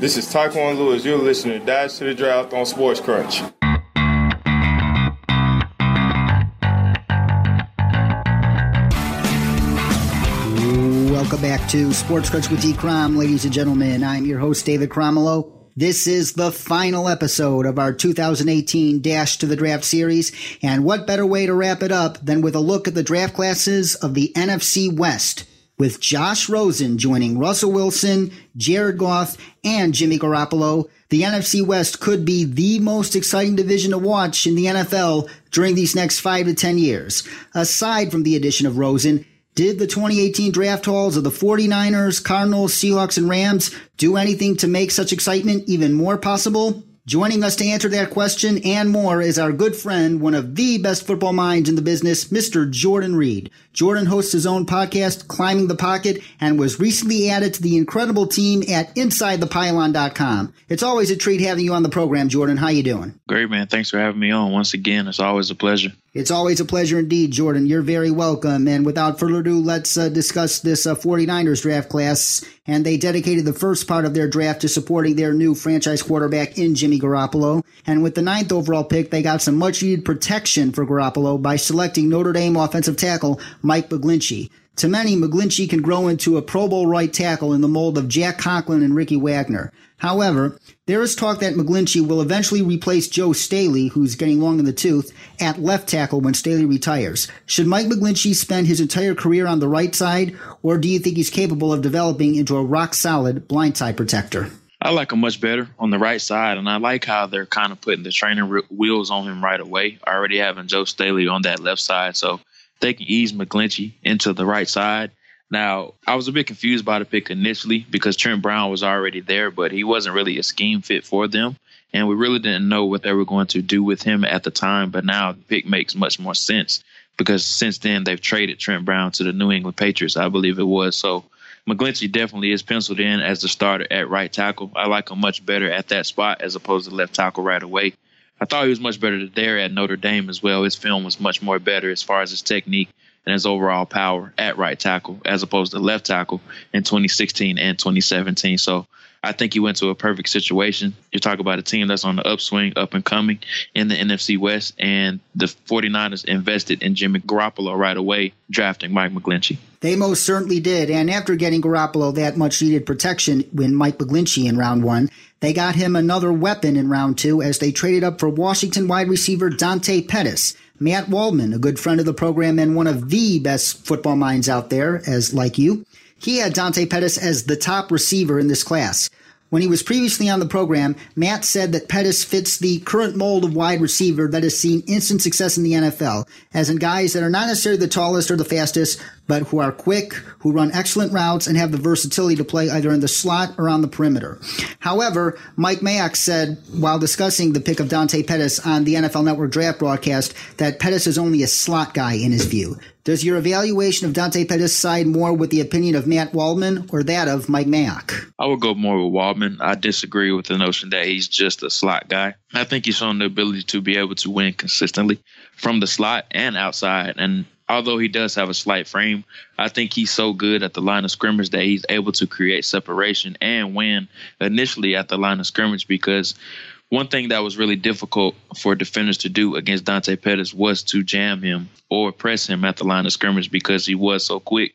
This is Tyquan Lewis. You're listening to Dash to the Draft on Sports Crunch. Welcome back to Sports Crunch with D. Crom, ladies and gentlemen. I'm your host, David Cromelo. This is the final episode of our 2018 Dash to the Draft series, and what better way to wrap it up than with a look at the draft classes of the NFC West, with Josh Rosen joining Russell Wilson, Jared Goff, and Jimmy Garoppolo. The NFC West could be the most exciting division to watch in the NFL during these next five to ten years. Aside from the addition of Rosen, did the 2018 draft hauls of the 49ers, Cardinals, Seahawks, and Rams do anything to make such excitement even more possible? Joining us to answer that question and more is our good friend, one of the best football minds in the business, Mr. Jordan Reid. Jordan hosts his own podcast, Climbing the Pocket, and was recently added to the incredible team at InsideThePylon.com. It's always a treat having you on the program, Jordan. How you doing? Great, man. Thanks for having me on once again. It's always a pleasure. It's always a pleasure indeed, Jordan. You're very welcome. And without further ado, let's uh, discuss this uh, 49ers draft class. And they dedicated the first part of their draft to supporting their new franchise quarterback in Jimmy Garoppolo. And with the ninth overall pick, they got some much needed protection for Garoppolo by selecting Notre Dame offensive tackle Mike McGlinchey. To many, McGlinchey can grow into a Pro Bowl right tackle in the mold of Jack Conklin and Ricky Wagner. However, there is talk that McGlinchey will eventually replace Joe Staley, who's getting long in the tooth, at left tackle when Staley retires. Should Mike McGlinchey spend his entire career on the right side, or do you think he's capable of developing into a rock solid blindside protector? I like him much better on the right side, and I like how they're kind of putting the training wheels on him right away. Already having Joe Staley on that left side, so they can ease McGlinchey into the right side. Now, I was a bit confused by the pick initially because Trent Brown was already there, but he wasn't really a scheme fit for them. And we really didn't know what they were going to do with him at the time. But now the pick makes much more sense because since then they've traded Trent Brown to the New England Patriots, I believe it was. So McGlinchey definitely is penciled in as the starter at right tackle. I like him much better at that spot as opposed to left tackle right away. I thought he was much better there at Notre Dame as well. His film was much more better as far as his technique and his overall power at right tackle as opposed to left tackle in 2016 and 2017. So I think he went to a perfect situation. You talk about a team that's on the upswing, up and coming in the NFC West, and the 49ers invested in Jimmy Garoppolo right away, drafting Mike McGlinchey. They most certainly did. And after getting Garoppolo that much needed protection when Mike McGlinchey in round one, they got him another weapon in round two as they traded up for Washington wide receiver Dante Pettis. Matt Waldman, a good friend of the program and one of the best football minds out there, as like you, he had Dante Pettis as the top receiver in this class. When he was previously on the program, Matt said that Pettis fits the current mold of wide receiver that has seen instant success in the NFL, as in guys that are not necessarily the tallest or the fastest, but who are quick, who run excellent routes, and have the versatility to play either in the slot or on the perimeter. However, Mike Mayock said while discussing the pick of Dante Pettis on the NFL Network draft broadcast that Pettis is only a slot guy in his view. Does your evaluation of Dante Pettis side more with the opinion of Matt Waldman or that of Mike Mayock? I would go more with Waldman. I disagree with the notion that he's just a slot guy. I think he's shown the ability to be able to win consistently from the slot and outside. And although he does have a slight frame, I think he's so good at the line of scrimmage that he's able to create separation and win initially at the line of scrimmage because one thing that was really difficult for defenders to do against Dante Pettis was to jam him or press him at the line of scrimmage because he was so quick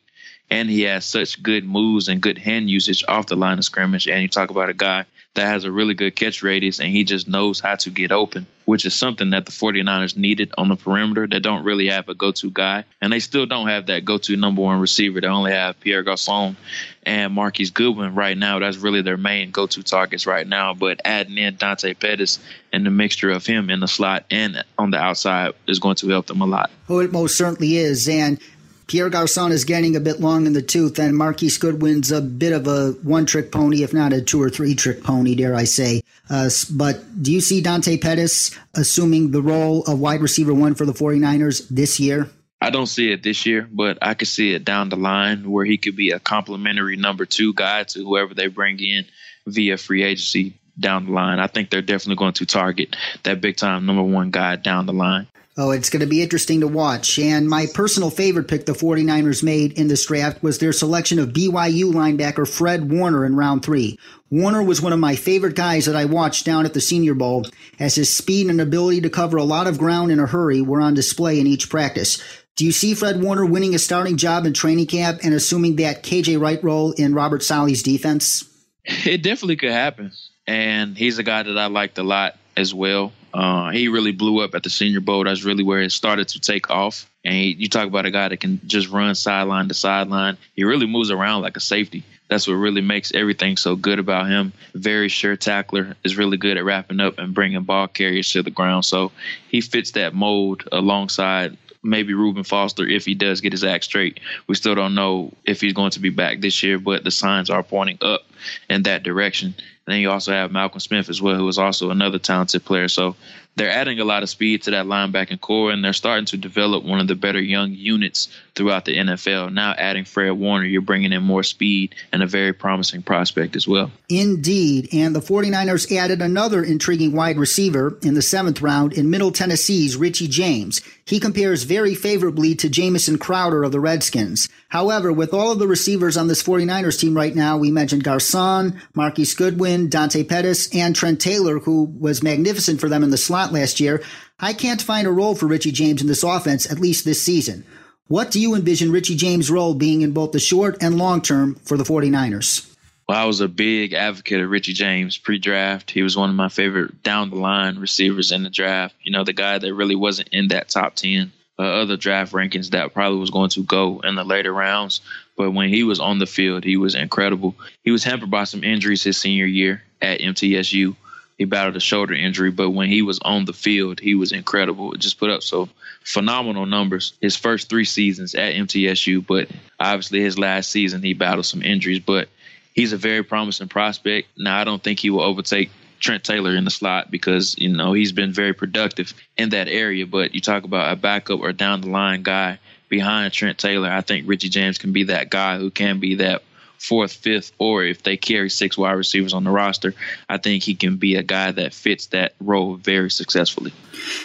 and he has such good moves and good hand usage off the line of scrimmage. And you talk about a guy that has a really good catch radius and he just knows how to get open, which is something that the 49ers needed on the perimeter. They don't really have a go to guy, and they still don't have that go to number one receiver. They only have Pierre Garcon and Marquise Goodwin right now. That's really their main go to targets right now. But adding in Dante Pettis and the mixture of him in the slot and on the outside is going to help them a lot. Oh, it most certainly is. And Pierre Garcon is getting a bit long in the tooth, and Marquise Goodwin's a bit of a one trick pony, if not a two or three trick pony, dare I say. Uh, but do you see Dante Pettis assuming the role of wide receiver one for the 49ers this year? I don't see it this year, but I could see it down the line where he could be a complimentary number two guy to whoever they bring in via free agency down the line. I think they're definitely going to target that big time number one guy down the line. Oh, it's going to be interesting to watch. And my personal favorite pick the 49ers made in this draft was their selection of BYU linebacker Fred Warner in round three. Warner was one of my favorite guys that I watched down at the Senior Bowl, as his speed and ability to cover a lot of ground in a hurry were on display in each practice. Do you see Fred Warner winning a starting job in training camp and assuming that KJ Wright role in Robert Saleh's defense? It definitely could happen. And he's a guy that I liked a lot as well. Uh, he really blew up at the Senior Bowl. That's really where it started to take off. And he, you talk about a guy that can just run sideline to sideline. He really moves around like a safety. That's what really makes everything so good about him. Very sure tackler, is really good at wrapping up and bringing ball carriers to the ground. So he fits that mold alongside maybe Reuben Foster if he does get his act straight. We still don't know if he's going to be back this year, but the signs are pointing up in that direction. And then you also have Malcolm Smith as well, who is also another talented player. So they're adding a lot of speed to that linebacking corps, and they're starting to develop one of the better young units throughout the NFL. Now, adding Fred Warner, you're bringing in more speed and a very promising prospect as well. Indeed. And the 49ers added another intriguing wide receiver in the seventh round in Middle Tennessee's Richie James. He compares very favorably to Jamison Crowder of the Redskins. However, with all of the receivers on this 49ers team right now, we mentioned Garcon, Marquise Goodwin, Dante Pettis, and Trent Taylor, who was magnificent for them in the slot last year. I can't find a role for Richie James in this offense, at least this season. What do you envision Richie James' role being in both the short and long term for the 49ers? Well, I was a big advocate of Richie James pre draft. He was one of my favorite down the line receivers in the draft. You know, the guy that really wasn't in that top 10 uh, other draft rankings that probably was going to go in the later rounds. But when he was on the field, he was incredible. He was hampered by some injuries his senior year at MTSU. He battled a shoulder injury, but when he was on the field, he was incredible. It just put up so phenomenal numbers his first three seasons at MTSU. But obviously, his last season, he battled some injuries. But he's a very promising prospect. Now, I don't think he will overtake Trent Taylor in the slot because you know he's been very productive in that area. But you talk about a backup or down the line guy behind Trent Taylor. I think Richie James can be that guy who can be that fourth, fifth, or if they carry six wide receivers on the roster, I think he can be a guy that fits that role very successfully.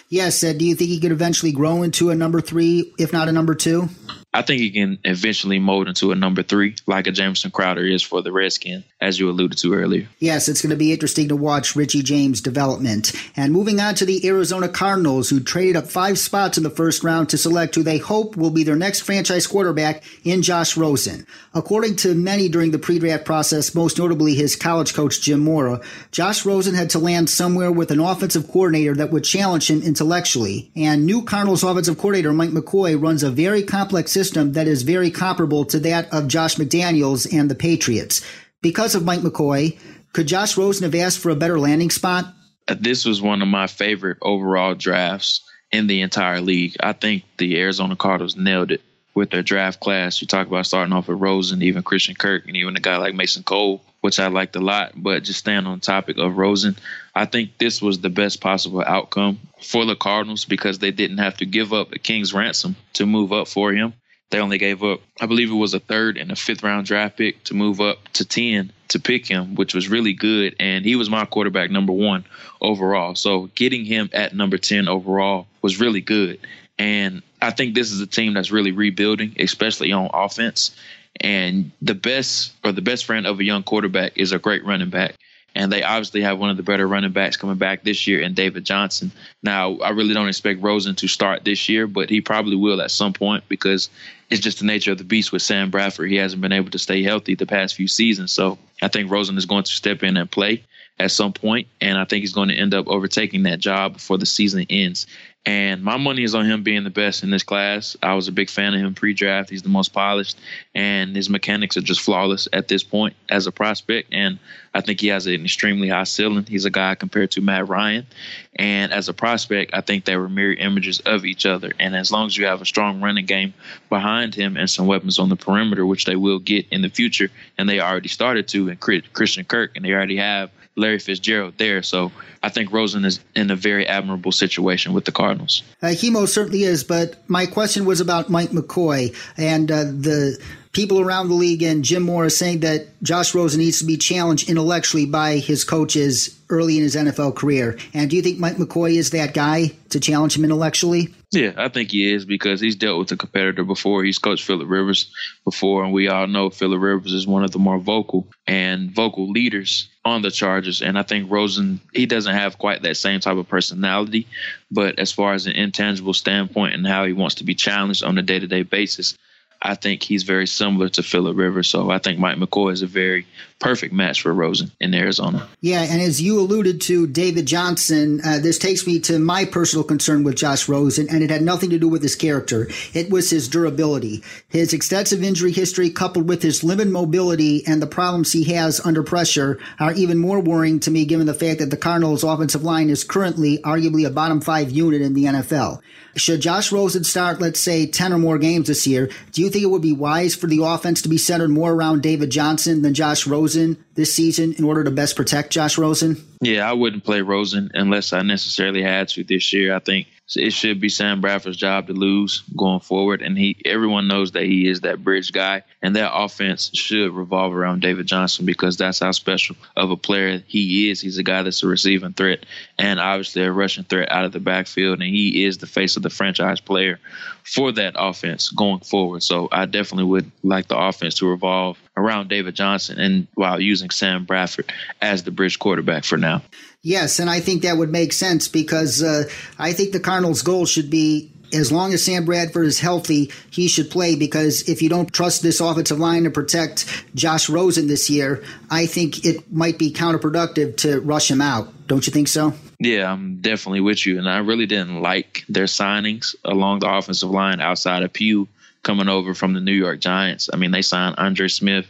Yes. Uh, do you think he could eventually grow into a number three, if not a number two? I think he can eventually mold into a number three, like a Jamison Crowder is for the Redskins, as you alluded to earlier. Yes, it's going to be interesting to watch Richie James' development. And moving on to the Arizona Cardinals, who traded up five spots in the first round to select who they hope will be their next franchise quarterback in Josh Rosen. According to many during the pre-draft process, most notably his college coach Jim Mora, Josh Rosen had to land somewhere with an offensive coordinator that would challenge him intellectually. And new Cardinals offensive coordinator Mike McCoy runs a very complex system that is very comparable to that of Josh McDaniels and the Patriots. Because of Mike McCoy, could Josh Rosen have asked for a better landing spot? Uh, this was one of my favorite overall drafts in the entire league. I think the Arizona Cardinals nailed it with their draft class. You talk about starting off with Rosen, even Christian Kirk, and even a guy like Mason Cole, which I liked a lot. But just staying on topic of Rosen, I think this was the best possible outcome for the Cardinals because they didn't have to give up a king's ransom to move up for him. They only gave up, I believe it was a third and a fifth round draft pick to move up to 10 to pick him, which was really good. And he was my quarterback number one overall. So getting him at number 10 overall was really good. And I think this is a team that's really rebuilding, especially on offense. And the best or the best friend of a young quarterback is a great running back and they obviously have one of the better running backs coming back this year in David Johnson. Now, I really don't expect Rosen to start this year, but he probably will at some point because it's just the nature of the beast with Sam Bradford. He hasn't been able to stay healthy the past few seasons. So I think Rosen is going to step in and play at some point, and I think he's going to end up overtaking that job before the season ends. And my money is on him being the best in this class. I was a big fan of him pre draft. He's the most polished, and his mechanics are just flawless at this point as a prospect. And I think he has an extremely high ceiling. He's a guy compared to Matt Ryan. And as a prospect, I think they were mirror images of each other. And as long as you have a strong running game behind him and some weapons on the perimeter, which they will get in the future, and they already started to, and Christian Kirk, and they already have Larry Fitzgerald there. So I think Rosen is in a very admirable situation with the Cardinals. Uh, he most certainly is. But my question was about Mike McCoy and uh, the people around the league and Jim Mora saying that Josh Rosen needs to be challenged intellectually by his coaches early in his NFL career. And do you think Mike McCoy is that guy to challenge him intellectually? Yeah, I think he is because he's dealt with a competitor before. He's coached Philip Rivers before, and we all know Philip Rivers is one of the more vocal and vocal leaders on the Chargers. And I think Rosen, he doesn't have quite that same type of personality, but as far as an intangible standpoint and how he wants to be challenged on a day to day basis, I think he's very similar to Philip Rivers. So I think Mike McCoy is a very perfect match for Rosen in Arizona. Yeah, and as you alluded to, David Johnson, uh, this takes me to my personal concern with Josh Rosen, and it had nothing to do with his character. It was his durability. His extensive injury history, coupled with his limited mobility and the problems he has under pressure, are even more worrying to me given the fact that the Cardinals' offensive line is currently arguably a bottom five unit in the NFL. Should Josh Rosen start, let's say, 10 or more games this year, do you think it would be wise for the offense to be centered more around David Johnson than Josh Rosen this season in order to best protect Josh Rosen? Yeah, I wouldn't play Rosen unless I necessarily had to this year. I think it should be Sam Bradford's job to lose going forward, and he everyone knows that he is that bridge guy, and that offense should revolve around David Johnson because that's how special of a player he is. He's a guy that's a receiving threat and obviously a rushing threat out of the backfield, and he is the face of the franchise player for that offense going forward. So I definitely would like the offense to revolve around David Johnson and while using Sam Bradford as the bridge quarterback for now. Yes, and I think that would make sense because uh, I think the Cardinals' goal should be as long as Sam Bradford is healthy, he should play because if you don't trust this offensive line to protect Josh Rosen this year, I think it might be counterproductive to rush him out. Don't you think so? Yeah, I'm definitely with you. And I really didn't like their signings along the offensive line outside of Pugh coming over from the New York Giants. I mean, they signed Andre Smith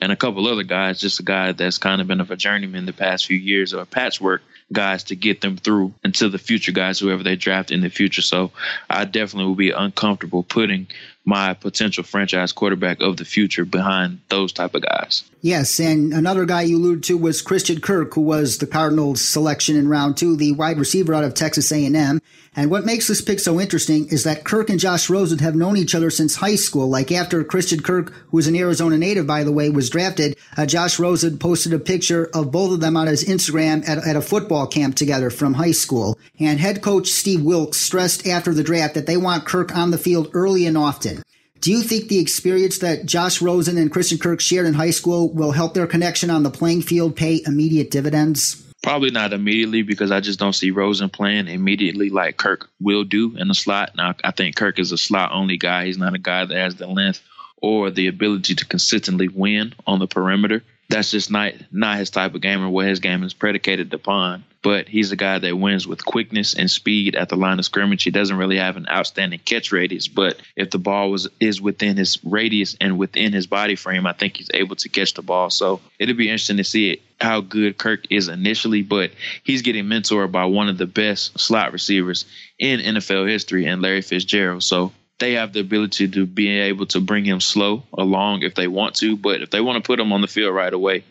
and a couple other guys, just a guy that's kind of been of a journeyman the past few years or patchwork guys to get them through until the future guys, whoever they draft in the future. So I definitely will be uncomfortable putting my potential franchise quarterback of the future behind those type of guys. Yes, and another guy you alluded to was Christian Kirk, who was the Cardinals' selection in round two, the wide receiver out of Texas A&M. And what makes this pick so interesting is that Kirk and Josh Rosen have known each other since high school. Like after Christian Kirk, who is an Arizona native, by the way, was drafted, uh, Josh Rosen posted a picture of both of them on his Instagram at, at a football camp together from high school. And head coach Steve Wilks stressed after the draft that they want Kirk on the field early and often. Do you think the experience that Josh Rosen and Christian Kirk shared in high school will help their connection on the playing field pay immediate dividends? Probably not immediately because I just don't see Rosen playing immediately like Kirk will do in the slot. Now, I think Kirk is a slot only guy. He's not a guy that has the length or the ability to consistently win on the perimeter. That's just not not his type of game or what his game is predicated upon but he's a guy that wins with quickness and speed at the line of scrimmage. He doesn't really have an outstanding catch radius, but if the ball was is within his radius and within his body frame, I think he's able to catch the ball. So it'll be interesting to see it, how good Kirk is initially, but he's getting mentored by one of the best slot receivers in NFL history and Larry Fitzgerald. So they have the ability to be able to bring him slow along if they want to, but if they want to put him on the field right away,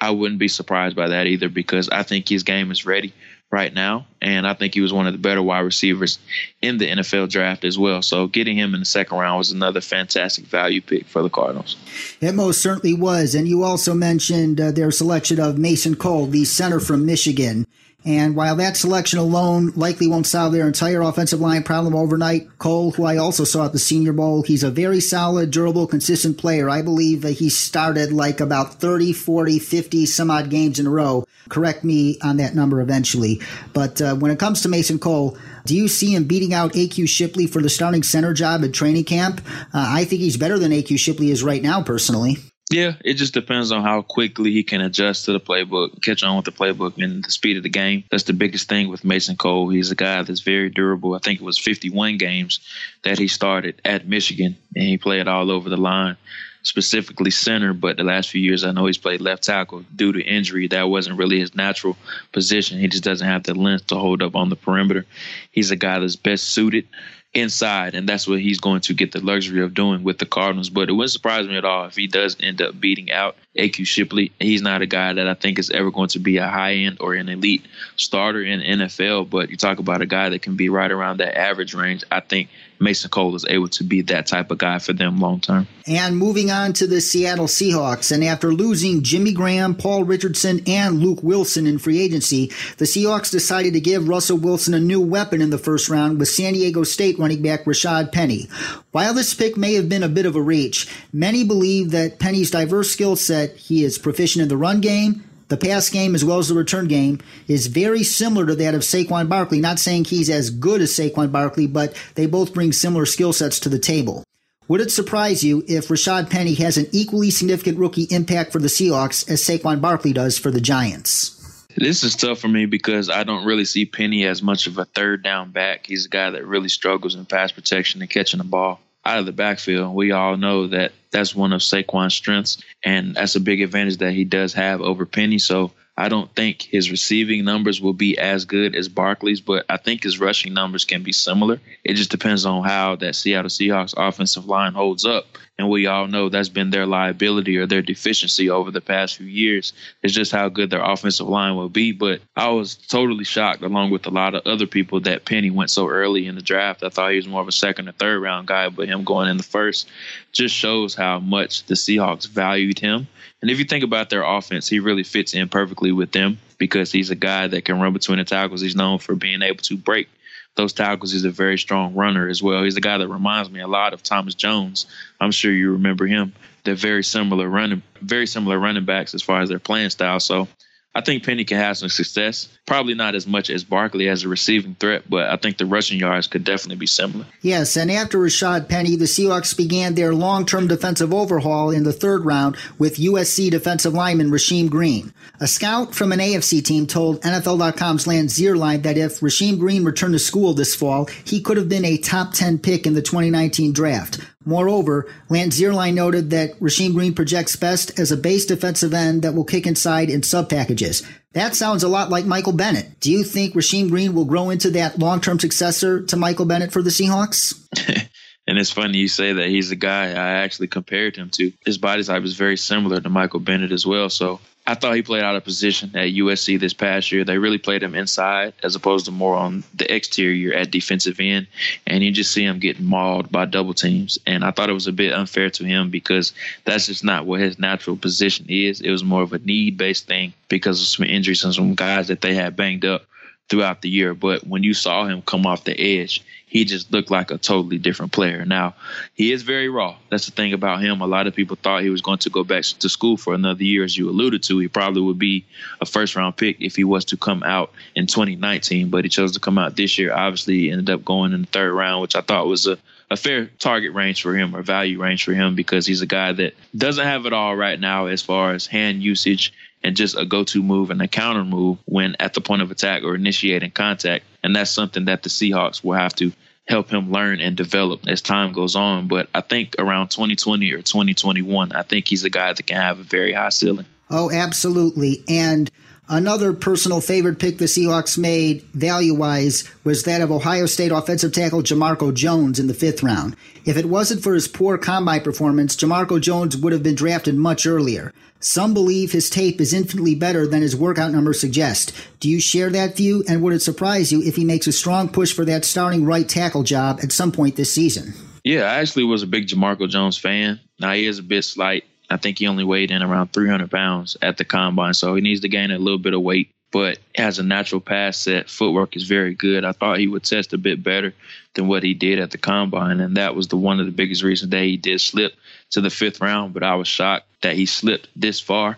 I wouldn't be surprised by that either because I think his game is ready right now. And I think he was one of the better wide receivers in the NFL draft as well. So getting him in the second round was another fantastic value pick for the Cardinals. It most certainly was. And you also mentioned uh, their selection of Mason Cole, the center from Michigan. And while that selection alone likely won't solve their entire offensive line problem overnight, Cole, who I also saw at the Senior Bowl, he's a very solid, durable, consistent player. I believe that he started like about 30, 40, 50 some odd games in a row. Correct me on that number eventually. But uh, when it comes to Mason Cole, do you see him beating out AQ Shipley for the starting center job at training camp? Uh, I think he's better than AQ Shipley is right now, personally. Yeah, it just depends on how quickly he can adjust to the playbook, catch on with the playbook, and the speed of the game. That's the biggest thing with Mason Cole. He's a guy that's very durable. I think it was 51 games that he started at Michigan, and he played all over the line, specifically center. But the last few years, I know he's played left tackle due to injury. That wasn't really his natural position. He just doesn't have the length to hold up on the perimeter. He's a guy that's best suited inside, and that's what he's going to get the luxury of doing with the Cardinals. But it wouldn't surprise me at all if he does end up beating out AQ Shipley. He's not a guy that I think is ever going to be a high end or an elite starter in NFL. But you talk about a guy that can be right around that average range. I think Mason Cole is able to be that type of guy for them long term. And moving on to the Seattle Seahawks, and after losing Jimmy Graham, Paul Richardson, and Luke Wilson in free agency, the Seahawks decided to give Russell Wilson a new weapon in the first round with San Diego State running back Rashad Penny. While this pick may have been a bit of a reach, many believe that Penny's diverse skill set, he is proficient in the run game, the pass game as well as the return game is very similar to that of Saquon Barkley. Not saying he's as good as Saquon Barkley, but they both bring similar skill sets to the table. Would it surprise you if Rashad Penny has an equally significant rookie impact for the Seahawks as Saquon Barkley does for the Giants? This is tough for me because I don't really see Penny as much of a third down back. He's a guy that really struggles in pass protection and catching the ball out of the backfield. We all know that that's one of Saquon's strengths, and that's a big advantage that he does have over Penny. So I don't think his receiving numbers will be as good as Barkley's, but I think his rushing numbers can be similar. It just depends on how that Seattle Seahawks offensive line holds up. And we all know that's been their liability or their deficiency over the past few years. It's just how good their offensive line will be. But I was totally shocked, along with a lot of other people, that Penny went so early in the draft. I thought he was more of a second or third round guy, but him going in the first just shows how much the Seahawks valued him. And if you think about their offense, he really fits in perfectly with them because he's a guy that can run between the tackles. He's known for being able to break those tackles. He's a very strong runner as well. He's a guy that reminds me a lot of Thomas Jones. I'm sure you remember him. They're very similar running, very similar running backs as far as their playing style. So I think Penny can have some success. Probably not as much as Barkley as a receiving threat, but I think the rushing yards could definitely be similar. Yes, and after Rashad Penny, the Seahawks began their long term defensive overhaul in the third round with USC defensive lineman Rasheem Green. A scout from an AFC team told NFL.com's Lance Zierlein that if Rasheem Green returned to school this fall, he could have been a top 10 pick in the 2019 draft. Moreover, Lance noted that Rasheem Green projects best as a base defensive end that will kick inside in sub packages. That sounds a lot like Michael Bennett. Do you think Rasheem Green will grow into that long term successor to Michael Bennett for the Seahawks? and it's funny you say that he's the guy I actually compared him to. His body type is very similar to Michael Bennett as well. So I thought he played out of position at USC this past year. They really played him inside as opposed to more on the exterior at defensive end. And you just see him getting mauled by double teams. And I thought it was a bit unfair to him because that's just not what his natural position is. It was more of a need based thing because of some injuries and some guys that they had banged up throughout the year. But when you saw him come off the edge, he just looked like a totally different player. Now, he is very raw. That's the thing about him. A lot of people thought he was going to go back to school for another year, as you alluded to. He probably would be a first round pick if he was to come out in 2019, but he chose to come out this year. Obviously, he ended up going in the third round, which I thought was a a fair target range for him or value range for him because he's a guy that doesn't have it all right now as far as hand usage and just a go-to move and a counter move when at the point of attack or initiating contact. And that's something that the Seahawks will have to help him learn and develop as time goes on. But I think around 2020 or 2021, I think he's a guy that can have a very high ceiling. Oh, absolutely. And Another personal favorite pick the Seahawks made value wise was that of Ohio State offensive tackle Jamarco Jones in the fifth round. If it wasn't for his poor combine performance, Jamarco Jones would have been drafted much earlier. Some believe his tape is infinitely better than his workout numbers suggest. Do you share that view? And would it surprise you if he makes a strong push for that starting right tackle job at some point this season? Yeah, I actually was a big Jamarco Jones fan. Now he is a bit slight I think he only weighed in around 300 pounds at the combine, so he needs to gain a little bit of weight. But as a natural pass set, footwork is very good. I thought he would test a bit better than what he did at the combine, and that was the one of the biggest reasons that he did slip to the fifth round. But I was shocked that he slipped this far.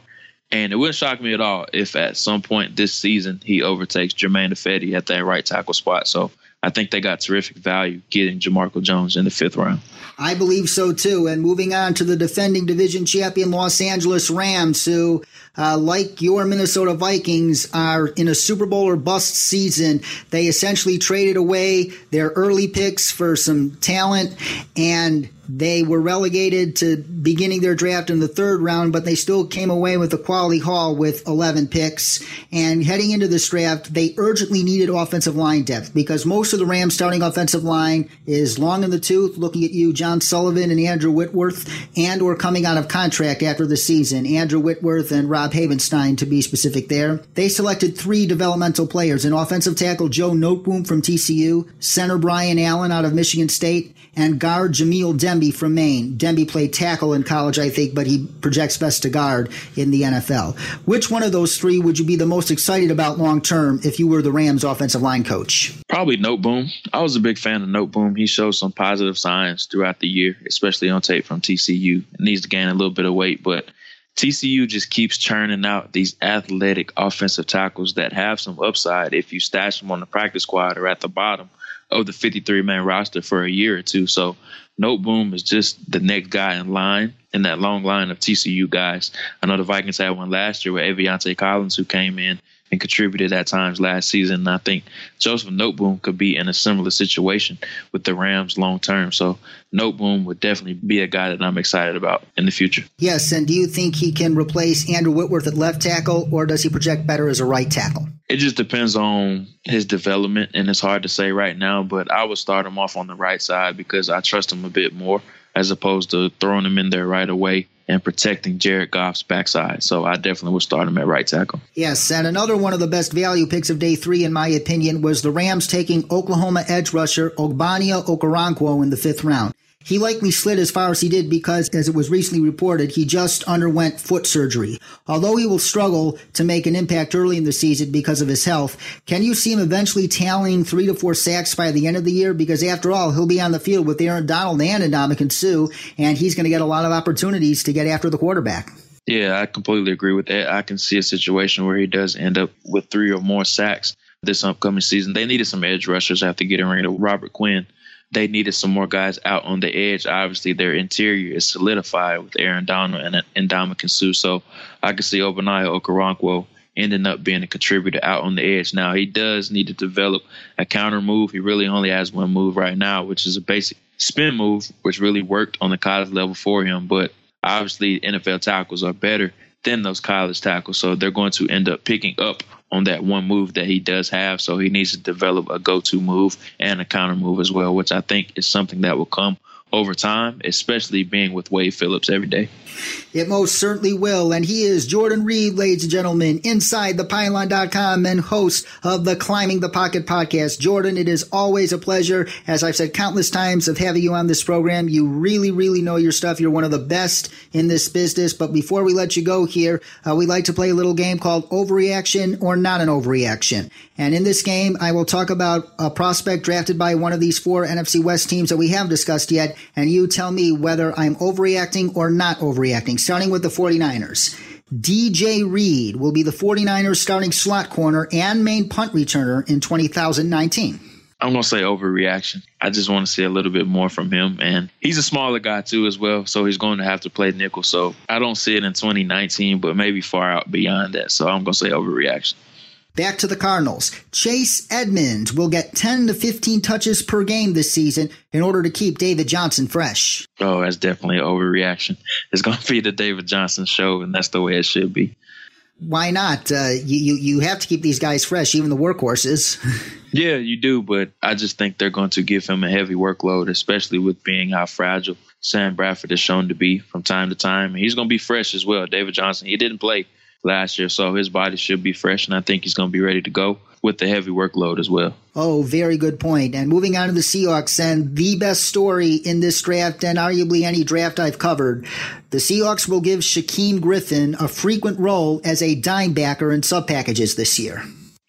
And it wouldn't shock me at all if at some point this season he overtakes Germain Ifedi at that right tackle spot. So I think they got terrific value getting Jamarco Jones in the fifth round. I believe so too. And moving on to the defending division champion Los Angeles Rams, who, uh, like your Minnesota Vikings, are in a Super Bowl or bust season. They essentially traded away their early picks for some talent and They were relegated to beginning their draft in the third round, but they still came away with a quality haul with 11 picks. And heading into this draft, they urgently needed offensive line depth because most of the Rams starting offensive line is long in the tooth. Looking at you, John Sullivan and Andrew Whitworth, and or coming out of contract after the season. Andrew Whitworth and Rob Havenstein, to be specific there. They selected three developmental players, an offensive tackle Joe Noteboom from TCU, center Brian Allen out of Michigan State, and guard Jameel Jamil Demby from Maine. Demby played tackle in college, I think, but he projects best to guard in the NFL. Which one of those three would you be the most excited about long term if you were the Rams offensive line coach? Probably Noteboom. I was a big fan of Noteboom. He showed some positive signs throughout the year, especially on tape from TCU. It needs to gain a little bit of weight, but TCU just keeps churning out these athletic offensive tackles that have some upside if you stash them on the practice squad or at the bottom of the 53 man roster for a year or two. So Noteboom is just the next guy in line in that long line of TCU guys. I know the Vikings had one last year with Aviante Collins who came in and contributed at times last season. And I think Joseph Noteboom could be in a similar situation with the Rams long term. So Noteboom would definitely be a guy that I'm excited about in the future. Yes, and do you think he can replace Andrew Whitworth at left tackle, or does he project better as a right tackle? It just depends on his development, and it's hard to say right now. But I would start him off on the right side because I trust him a bit more as opposed to throwing him in there right away and protecting Jared Goff's backside. So I definitely would start him at right tackle. Yes, and another one of the best value picks of day three, in my opinion, was the Rams taking Oklahoma edge rusher Ogbonnia Okoronkwo in the fifth round. He likely slid as far as he did because, as it was recently reported, he just underwent foot surgery. Although he will struggle to make an impact early in the season because of his health, can you see him eventually tallying three to four sacks by the end of the year? Because after all, he'll be on the field with Aaron Donald and Ndamukong Suh, and he's going to get a lot of opportunities to get after the quarterback. Yeah, I completely agree with that. I can see a situation where he does end up with three or more sacks this upcoming season. They needed some edge rushers after getting rid of Robert Quinn they needed some more guys out on the edge. Obviously, their interior is solidified with Aaron Donald and, and Ndamukong Suh. So I could see Ogbonnia Okoronkwo ending up being a contributor out on the edge. Now, he does need to develop a counter move. He really only has one move right now, which is a basic spin move, which really worked on the college level for him. But obviously, NFL tackles are better than those college tackles. So they're going to end up picking up on that one move that he does have. So he needs to develop a go to move and a counter move as well, which I think is something that will come over time, especially being with Wade Phillips every day. It most certainly will. And he is Jordan Reid, ladies and gentlemen, inside the pylon.com and host of the Climbing the Pocket podcast. Jordan, it is always a pleasure. As I've said countless times of having you on this program, you really, really know your stuff. You're one of the best in this business. But before we let you go here, uh, we like to play a little game called Overreaction or Not an Overreaction. And in this game, I will talk about a prospect drafted by one of these four NFC West teams that we have discussed yet. And you tell me whether I'm overreacting or not overreacting starting with the 49ers. DJ Reed will be the 49ers starting slot corner and main punt returner in 2019. I'm going to say overreaction. I just want to see a little bit more from him. And he's a smaller guy, too, as well. So he's going to have to play nickel. So I don't see it in 2019, but maybe far out beyond that. So I'm going to say overreaction. Back to the Cardinals. Chase Edmonds will get 10 to 15 touches per game this season in order to keep David Johnson fresh. Oh, that's definitely an overreaction. It's going to be the David Johnson show, and that's the way it should be. Why not? Uh, you, you, you have to keep these guys fresh, even the workhorses. yeah, you do, but I just think they're going to give him a heavy workload, especially with being how fragile Sam Bradford is shown to be from time to time. He's going to be fresh as well. David Johnson, he didn't play last year, so his body should be fresh, and I think he's going to be ready to go with the heavy workload as well. Oh, very good point. And moving on to the Seahawks, and the best story in this draft, and arguably any draft I've covered, the Seahawks will give Shaquem Griffin a frequent role as a dime backer in sub packages this year.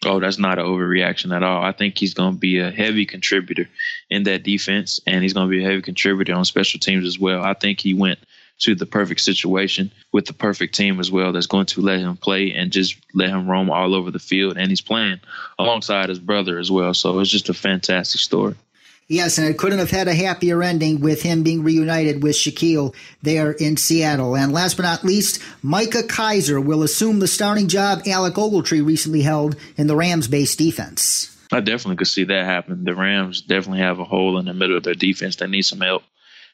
Oh, that's not an overreaction at all. I think he's going to be a heavy contributor in that defense, and he's going to be a heavy contributor on special teams as well. I think he went – to the perfect situation with the perfect team as well that's going to let him play and just let him roam all over the field. And he's playing alongside his brother as well. So it's just a fantastic story. Yes, and it couldn't have had a happier ending with him being reunited with Shaquill there in Seattle. And last but not least, Micah Kiser will assume the starting job Alec Ogletree recently held in the Rams base defense. I definitely could see that happen. The Rams definitely have a hole in the middle of their defense They need some help.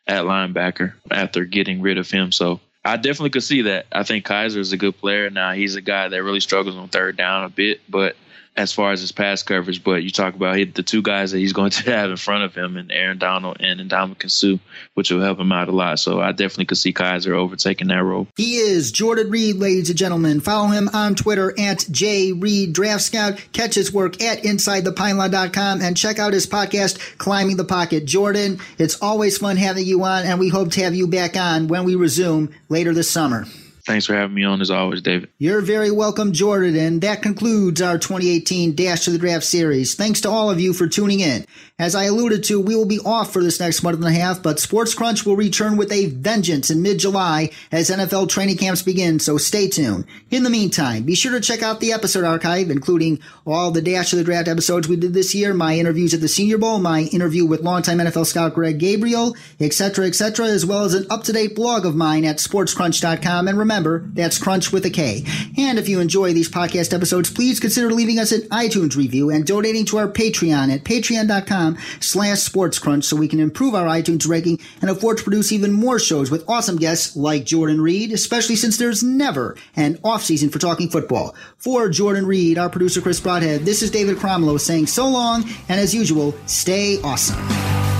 At linebacker after getting rid of him. So I definitely could see that. I think Kiser is a good player. Now he's a guy that really struggles on third down a bit, but as far as his pass coverage. But you talk about he, the two guys that he's going to have in front of him, and Aaron Donald and Ndamukong Suh, which will help him out a lot. So I definitely could see Kiser overtaking that role. He is Jordan Reid, ladies and gentlemen. Follow him on Twitter at J Reid Draft Scout. Catch his work at InsideThePylon.com and check out his podcast, Climbing the Pocket. Jordan, it's always fun having you on, and we hope to have you back on when we resume later this summer. Thanks for having me on as always, David. You're very welcome, Jordan. And that concludes our 2018 Dash to the Draft series. Thanks to all of you for tuning in. As I alluded to, we will be off for this next month and a half, but Sports Crunch will return with a vengeance in mid-July as NFL training camps begin, so stay tuned. In the meantime, be sure to check out the episode archive, including all the Dash of the Draft episodes we did this year, my interviews at the Senior Bowl, my interview with longtime NFL scout Greg Gabriel, etc., etc., as well as an up-to-date blog of mine at sportscrunch.com. And remember, Remember, that's Crunch with a K. And if you enjoy these podcast episodes, please consider leaving us an iTunes review and donating to our Patreon at patreon.com slash sportscrunch so we can improve our iTunes ranking and afford to produce even more shows with awesome guests like Jordan Reid, especially since there's never an off season for talking football. For Jordan Reid, our producer Chris Broadhead, this is David Cromwell saying so long, and as usual, stay awesome.